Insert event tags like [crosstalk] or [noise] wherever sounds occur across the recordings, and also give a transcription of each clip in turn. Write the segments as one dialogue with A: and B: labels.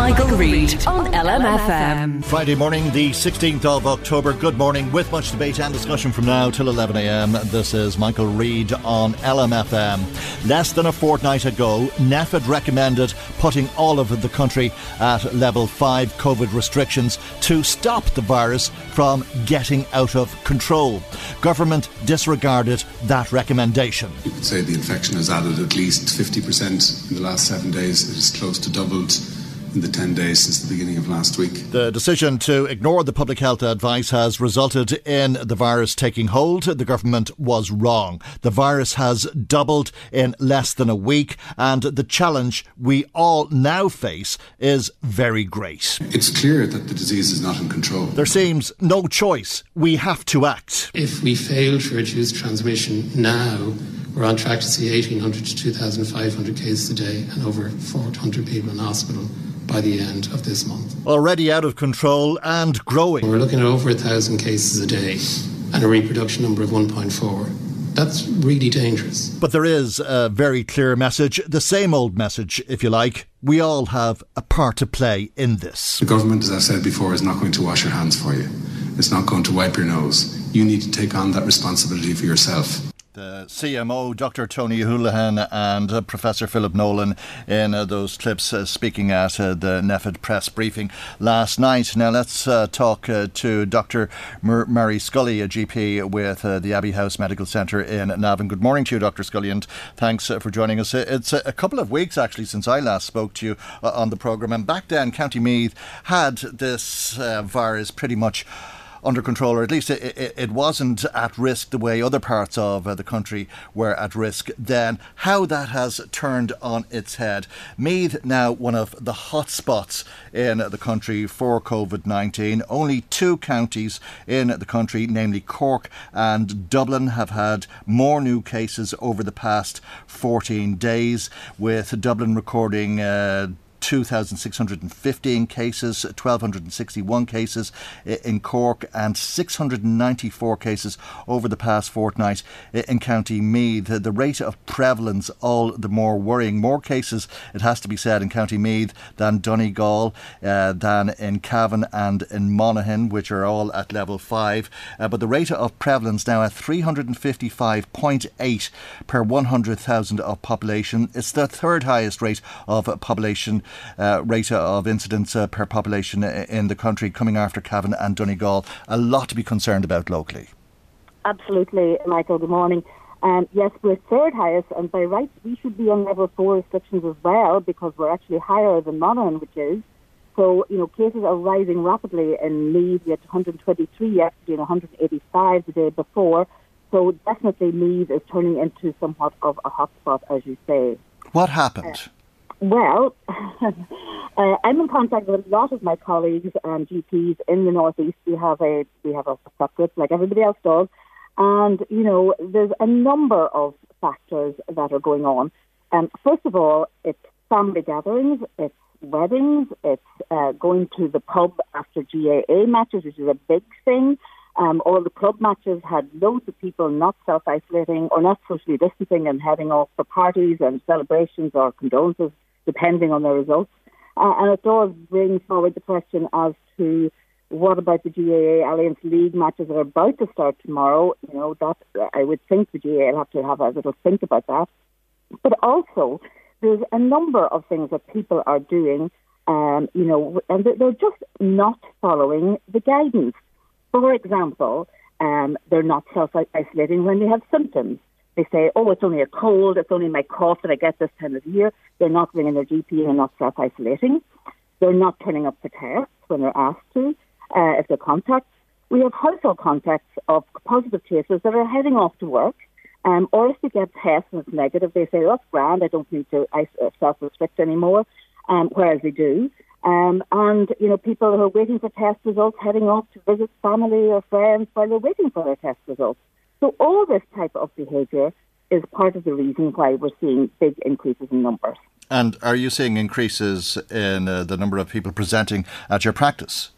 A: Michael, Reade on LMFM.
B: Friday morning, the 16th of October. Good morning, with much debate and discussion from now till 11 a.m. This is Michael Reade on LMFM. Less than a fortnight ago, NPHET recommended putting all of the country at level 5 COVID restrictions to stop the virus from getting out of control. Government disregarded that recommendation.
C: You could say the infection has added at least 50% in the last seven days. It has close to doubled in the 10 days since the beginning of last week.
B: The decision to ignore the public health advice has resulted in the virus taking hold. The government was wrong. The virus has doubled in less than a week, and the challenge we all now face is very great.
C: It's clear that the disease is not in control.
B: There seems no choice. We have to act.
D: If we fail to reduce transmission now, we're on track to see 1,800 to 2,500 cases a day and over 400 people in hospital by the end of this month.
B: Already out of control and growing.
D: We're looking at over a thousand cases a day and a reproduction number of 1.4. That's really dangerous.
B: But there is a very clear message, the same old message, if you like. We all have a part to play in this.
C: The government, as I've said before, is not going to wash your hands for you. It's not going to wipe your nose. You need to take on that responsibility for yourself
B: the CMO, Dr. Tony Holohan, and uh, Professor Philip Nolan in uh, those clips uh, speaking at uh, the NPHET press briefing last night. Now, let's uh, talk uh, to Dr. Mary Scully, a GP with the Abbey House Medical Centre in Navan. Good morning to you, Dr. Scully, and thanks for joining us. It's a couple of weeks actually since I last spoke to you on the programme, and back then, County Meath had this virus pretty much under control, or at least it, it, it wasn't at risk the way other parts of uh, the country were at risk then. How that has turned on its head. Meath now one of the hotspots in the country for COVID 19. Only two counties in the country, namely Cork and Dublin, have had more new cases over the past 14 days, with Dublin recording. Uh, 2,615 cases, 1,261 cases in Cork, and 694 cases over the past fortnight in County Meath. The rate of prevalence all the more worrying. More cases, it has to be said, in County Meath than Donegal, uh, than in Cavan and in Monaghan, which are all at level 5. Uh, but the rate of prevalence now at 355.8 per 100,000 of population. It's the third highest rate of population uh, rate of incidents uh, per population in the country, coming after Cavan and Donegal. A lot to be concerned about locally.
E: Absolutely, Michael. Good morning. Um, yes, we're third highest, and by rights we should be on level four restrictions as well because we're actually higher than Monaghan, which is. So, you know, cases are rising rapidly in Meath. We had 123 yesterday and 185 the day before. So definitely Meath is turning into somewhat of a hotspot, as you say.
B: What happened? Uh,
E: well, [laughs] uh, I'm in contact with a lot of my colleagues and GPs in the northeast. We have a we have a subgroup like everybody else does, and you know there's a number of factors that are going on. Um, first of all, it's family gatherings, it's weddings, it's uh, going to the pub after GAA matches, which is a big thing. Um, all the club matches had loads of people not self isolating or not socially distancing and heading off for parties and celebrations or condolences depending on the results. Uh, and it does bring forward the question as to What about the GAA Allianz League matches that are about to start tomorrow? You know, that I would think the GAA will have to have a little think about that. But also, there's a number of things that people are doing, um, you know, and they're just not following the guidance. For example, um, they're not self isolating when they have symptoms. They say, oh, it's only a cold, it's only my cough that I get this time of year. They're not ringing their GP and not self isolating. They're not turning up for tests when they're asked to, uh, if they're contacts. We have household contacts of positive cases that are heading off to work, um, or if they get tests and it's negative, they say, oh, that's grand, I don't need to uh, self restrict anymore, um, whereas they do. Um, and, you know, people who are waiting for test results heading off to visit family or friends while they're waiting for their test results. So all this type of behaviour is part of the reason why we're seeing big increases in numbers.
B: And are you seeing increases in uh, the number of people presenting at your practice?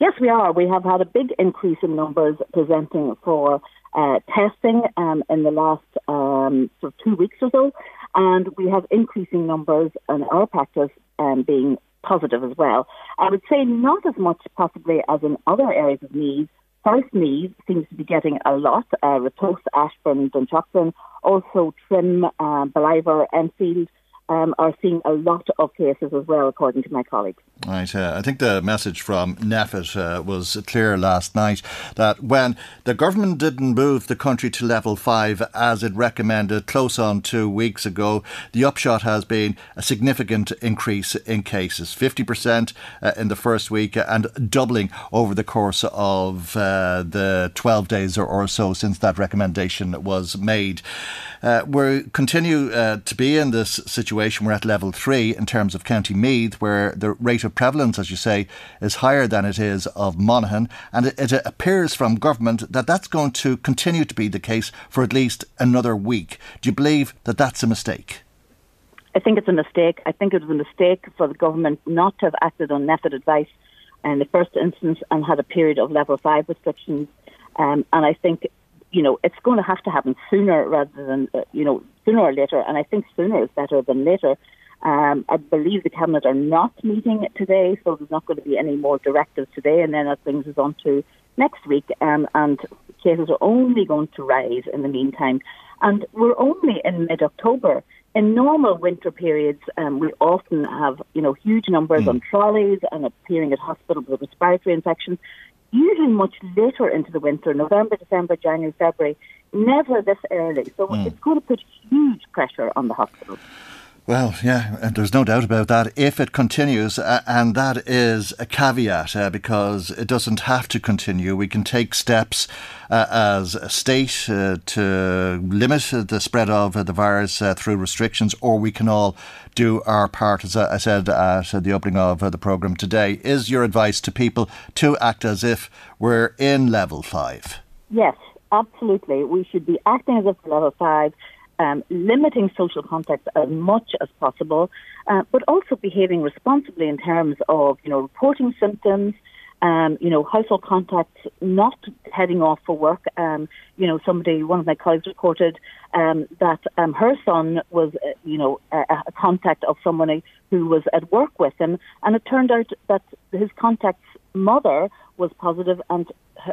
E: Yes, we are. We have had a big increase in numbers presenting for uh, testing um, in the last um, sort of two weeks or so, and we have increasing numbers in our practice um, being positive as well. I would say not as much possibly as in other areas of Meath. First Meath seems to be getting a lot. Uh, Ratoath, Ashbourne, Dunshaughlin, also Trim, uh, Ballivor, Enfield um, are seeing a lot of cases as well, according to my colleagues.
B: Right. Uh, I think the message from NPHET uh, was clear last night that when the government didn't move the country to level five as it recommended close on two weeks ago, the upshot has been a significant increase in cases 50% uh, in the first week and doubling over the course of uh, the 12 days or, or, so since that recommendation was made. Uh, we continue uh, to be in this situation. We're at level three in terms of County Meath, where the rate of prevalence, as you say, is higher than it is of Monaghan. And it, it appears from government that that's going to continue to be the case for at least another week. Do you believe that that's a mistake?
E: I think it's a mistake. I think it was a mistake for the government not to have acted on NPHET advice in the first instance and had a period of level five restrictions. Um, and I think you know, it's going to have to happen sooner rather than, uh, you know, sooner or later. And I think sooner is better than later. Um, I believe the cabinet are not meeting today, so there's not going to be any more directives today. And then that brings us on to next week, um, and cases are only going to rise in the meantime. And we're only in mid-October. In normal winter periods, um, we often have, you know, huge numbers mm. on trolleys and appearing at hospitals with respiratory infections usually much later into the winter, November, December, January, February, never this early. So mm. it's going to put huge pressure on the hospitals.
B: Well, yeah, there's no doubt about that. If it continues, uh, and that is a caveat uh, because it doesn't have to continue. We can take steps uh, as a state uh, to limit the spread of the virus uh, through restrictions, or we can all do our part. As I said at the opening of the programme today, is your advice to people to act as if we're in level five?
E: Yes, absolutely. We should be acting as if level five um, limiting social contacts as much as possible, uh, but also behaving responsibly in terms of, you know, reporting symptoms, um, you know, household contacts, not heading off for work. Um, you know, somebody, one of my colleagues reported um, that um, her son was, uh, you know, a, a, contact of someone who was at work with him, and it turned out that his contact's mother was positive, and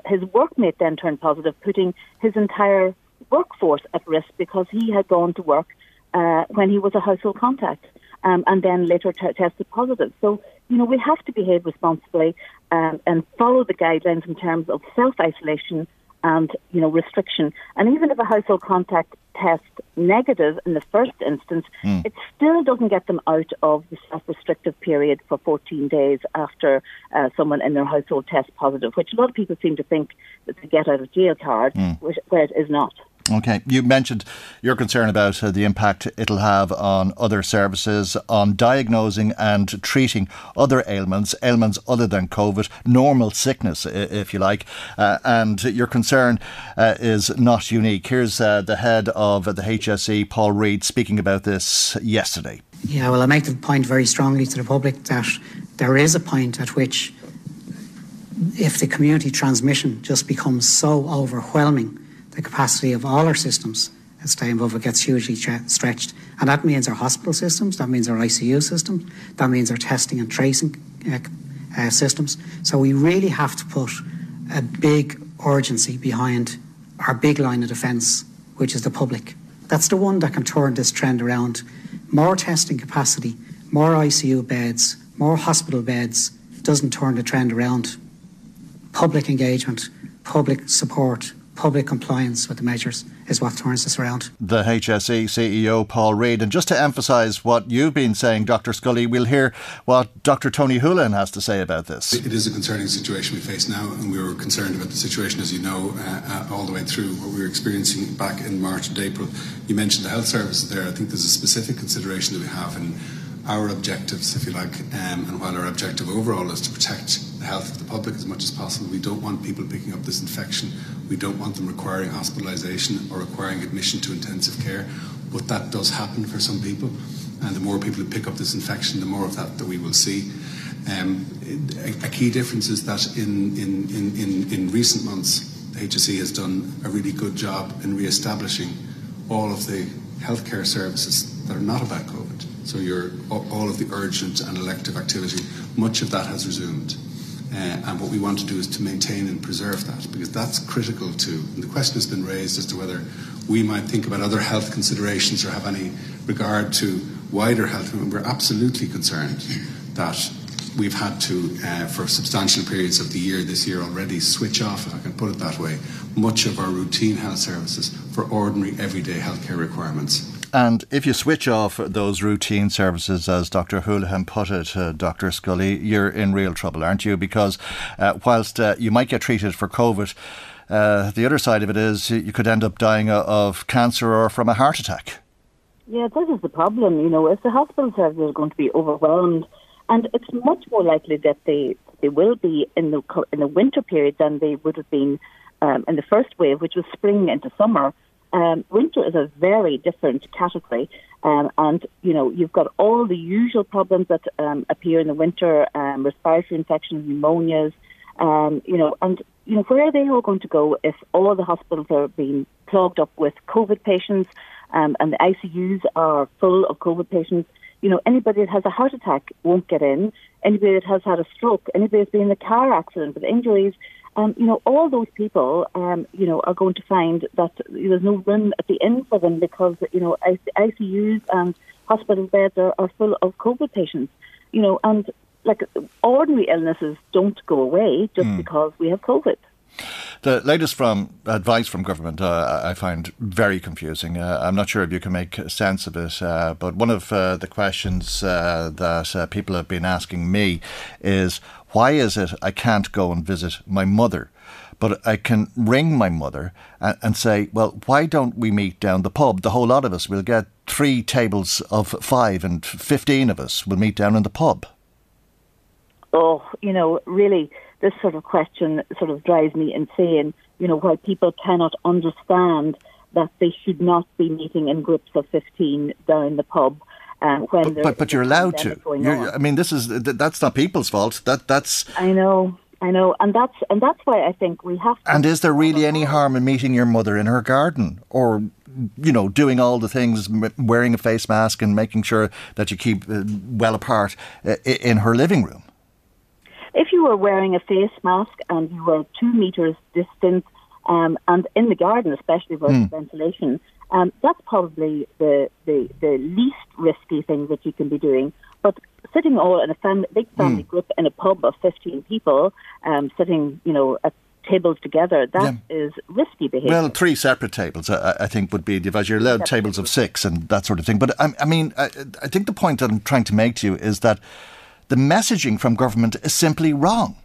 E: his workmate then turned positive, putting his entire workforce at risk because he had gone to work uh, when he was a household contact um, and then later t- tested positive. So, you know, we have to behave responsibly um, and follow the guidelines in terms of self isolation and, you know, restriction. And even if a household contact test negative in the first instance, mm. it still doesn't get them out of the self-restrictive period for 14 days after uh, someone in their household tests positive, which a lot of people seem to think that they get out of jail card, mm. which, where it is not.
B: Okay, you mentioned your concern about uh, the impact it'll have on other services, on diagnosing and treating other ailments, ailments other than COVID, normal sickness, if you like. Uh, and your concern uh, is not unique. Here's uh, the head of the HSE, Paul Reid, speaking about this yesterday.
F: Yeah, well, I make the point very strongly to the public that there is a point at which, if the community transmission just becomes so overwhelming, the capacity of all our systems at Steinbova gets hugely stretched. And that means our hospital systems, that means our ICU systems, that means our testing and tracing uh, uh, systems. So we really have to put a big urgency behind our big line of defence, which is the public. That's the one that can turn this trend around. More testing capacity, more ICU beds, more hospital beds doesn't turn the trend around. Public engagement, public support, public compliance with the measures is what turns this around.
B: The HSE CEO, Paul Reid. And just to emphasise what you've been saying, Dr. Scully, we'll hear what Dr. Tony Holohan has to say about this.
C: It is a concerning situation we face now, and we were concerned about the situation, as you know, uh, uh, all the way through what we were experiencing back in March and April. You mentioned the health services there. I think there's a specific consideration that we have in our objectives, if you like, um, and while our objective overall is to protect the health of the public as much as possible, we don't want people picking up this infection. We don't want them requiring hospitalisation or requiring admission to intensive care. But that does happen for some people, and the more people who pick up this infection, the more of that that we will see. Um, a, key difference is that in, in, in, in, recent months, the HSE has done a really good job in re-establishing all of the healthcare services that are not about COVID. So your, all of the urgent and elective activity, much of that has resumed. Uh, and what we want to do is to maintain and preserve that because that's critical too. And the question has been raised as to whether we might think about other health considerations or have any regard to wider health. And we're absolutely concerned that we've had to, uh, for substantial periods of the year this year already, switch off, if I can put it that way, much of our routine health services for ordinary everyday healthcare requirements.
B: And if you switch off those routine services, as Dr. Holohan put it, uh, Dr. Scully, you're in real trouble, aren't you? Because uh, whilst uh, you might get treated for COVID, uh, the other side of it is you could end up dying of cancer or from a heart attack.
E: Yeah, this is the problem. You know, if the hospital services are going to be overwhelmed, and it's much more likely that they they will be in the in the winter period than they would have been um, in the first wave, which was spring into summer. Um, winter is a very different category, um, and you know you've got all the usual problems that um, appear in the winter: um, respiratory infections, pneumonias. Um, you know, and you know where are they all going to go if all the hospitals are being clogged up with COVID patients, um, and the ICUs are full of COVID patients? You know, anybody that has a heart attack won't get in. Anybody that has had a stroke, anybody that's been in a car accident with injuries um, you know, all those people, um, you know, are going to find that there's no room at the inn for them because, you know, ICUs and hospital beds are, are full of COVID patients, you know, and like ordinary illnesses don't go away just mm. because we have COVID.
B: The latest from advice from government uh, I find very confusing. Uh, I'm not sure if you can make sense of it, uh, but one of uh, the questions uh, that uh, people have been asking me is why is it I can't go and visit my mother? But I can ring my mother and, and say, well, why don't we meet down the pub? The whole lot of us will get three tables of five, and 15 of us will meet down in the pub.
E: Oh, you know, really, this sort of question sort of drives me insane. You know, why people cannot understand that they should not be meeting in groups of 15 down the pub um, when
B: but, but, but you're allowed to. You're, I mean, this is that's not people's fault. That that's.
E: I know. I know, and that's and that's why I think we have.
B: To And is there really any harm in meeting your mother in her garden, or you know, doing all the things, wearing a face mask and making sure that you keep uh, well apart uh, in her living room?
E: If you were wearing a face mask and you were two meters distant, um, and in the garden, especially where mm. ventilation, um, that's probably the, the, the least risky thing that you can be doing. But sitting all in a fam- big family mm. group in a pub of 15 people, um, sitting, you know, at tables together, that yeah. is risky behaviour.
B: Well, three separate tables, I, I think, would be devised. You're allowed tables of six and that sort of thing. But I, I mean, I, I think the point that I'm trying to make to you is that the messaging from government is simply wrong.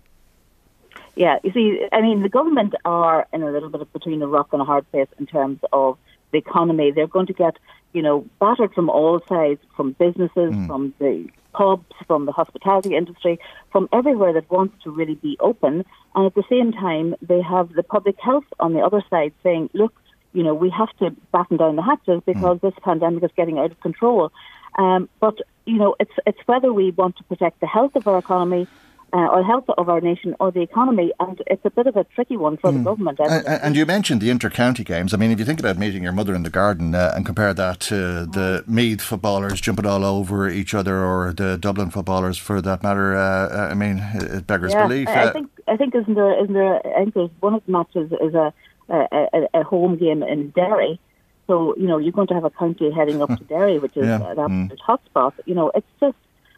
E: Yeah, you see, I mean, the government are in a little bit of between a rock and a hard place in terms of the economy. They're going to get, you know, battered from all sides, from businesses, mm. from the pubs, from the hospitality industry, from everywhere that wants to really be open. And at the same time, they have the public health on the other side saying, look, you know, we have to batten down the hatches hmm. because mm. this pandemic is getting out of control. Um, but you know, it's it's whether we want to protect the health of our economy uh, or health of our nation or the economy. And it's a bit of a tricky one for mm. the hmm. government.
B: And, and, you mentioned the inter-county games. I mean, if you think about meeting your mother in the garden uh, and compare that to the Meath footballers jumping all over each other or the Dublin footballers for that matter, uh, uh I mean, it beggars
E: yeah,
B: belief.
E: I, I, uh, think, I think isn't there, isn't there, I think there's one of the matches is a, a, a home game in Derry. So, you know, you're going to have a county heading up [laughs] to Derry, which is yeah. uh, that mm. hotspot. You know, it's just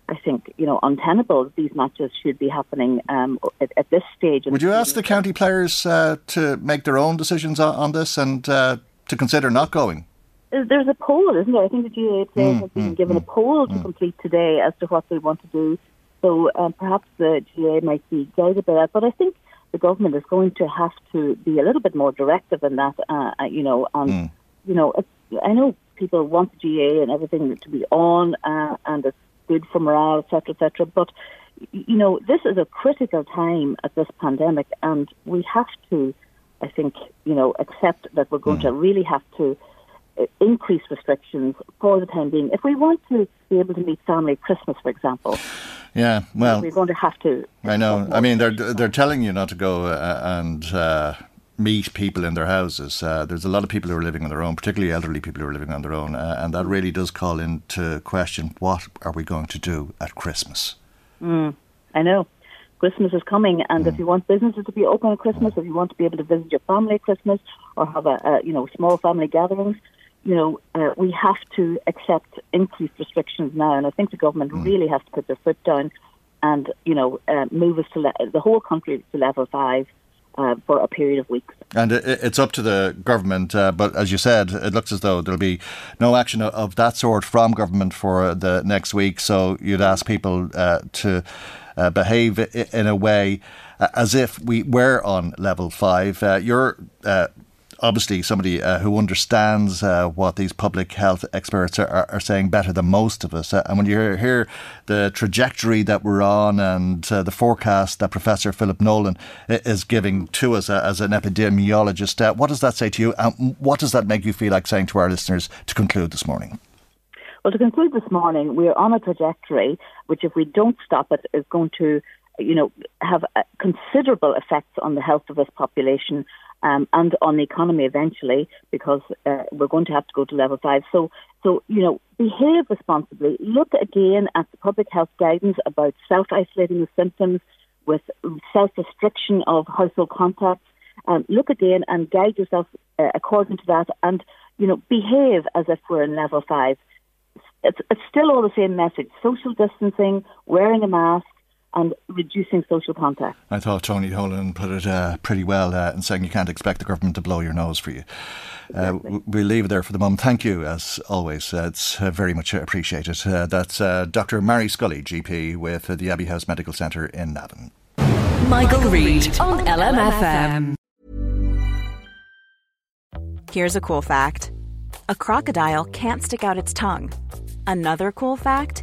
E: I think, you know, untenable. These matches should be happening um, at, at, this stage.
B: Would you ask the county players uh, to make their own decisions on, on this and uh, to consider not going?
E: There's a poll, isn't there? I think the GAA players mm, have been mm, given mm, a poll to mm. complete today as to what they want to do. So um, perhaps the GAA might be guided by that. But I think the government is going to have to be a little bit more directive in that, uh, uh you know, and, mm. you know, I know people want the GAA and everything to be on, uh, and it's good for morale, etc., etc. But you know, this is a critical time at this pandemic, and we have to, I think, you know, accept that we're going mm. to really have to uh, increase restrictions for the time being. If we want to be able to meet family at Christmas, for example.
B: Yeah, well,
E: we're going to have to.
B: I know. I mean, they're they're telling you not to go uh, and uh, meet people in their houses. Uh, there's a lot of people who are living on their own, particularly elderly people who are living on their own, uh, and that really does call into question what are we going to do at Christmas?
E: Mm, I know. Christmas is coming, and mm. if you want businesses to be open at Christmas, if you want to be able to visit your family at Christmas or have a, a you know small family gatherings, you know uh, we have to accept increased restrictions now, and I think the government mm. really has to put their foot down and you know uh, move us to le- the whole country to level five uh, for a period of weeks.
B: And it's up to the government, uh, but as you said, it looks as though there'll be no action of that sort from government for the next week. So you'd ask people uh, to uh, behave in a way uh, as if we were on level five. Uh, you're obviously somebody uh, who understands uh, what these public health experts are, are, saying better than most of us. Uh, and when you hear the trajectory that we're on and uh, the forecast that Professor Philip Nolan is giving to us uh, as an epidemiologist, uh, what does that say to you? And what does that make you feel like saying to our listeners to conclude this morning?
E: Well, to conclude this morning, we're on a trajectory which, if we don't stop it, is going to you know, have considerable effects on the health of this population um, and on the economy eventually, because uh, we're going to have to go to level five. So, so you know, behave responsibly. Look again at the public health guidance about self isolating the symptoms with self restriction of household contacts. Um, look again and guide yourself uh, according to that, and you know, behave as if we're in level five. It's, it's still all the same message: social distancing, wearing a mask and reducing social contact.
B: I thought Tony Holohan put it uh, pretty well uh, in saying you can't expect the government to blow your nose for you. Uh, we'll leave it there for the moment. Thank you, as always. Uh, it's uh, very much appreciated. Uh, that's Dr. Mary Scully, GP, with the Abbey House Medical Centre in Navan.
A: Michael, Michael Reade on LMFM.
G: Here's a cool fact a crocodile can't stick out its tongue. Another cool fact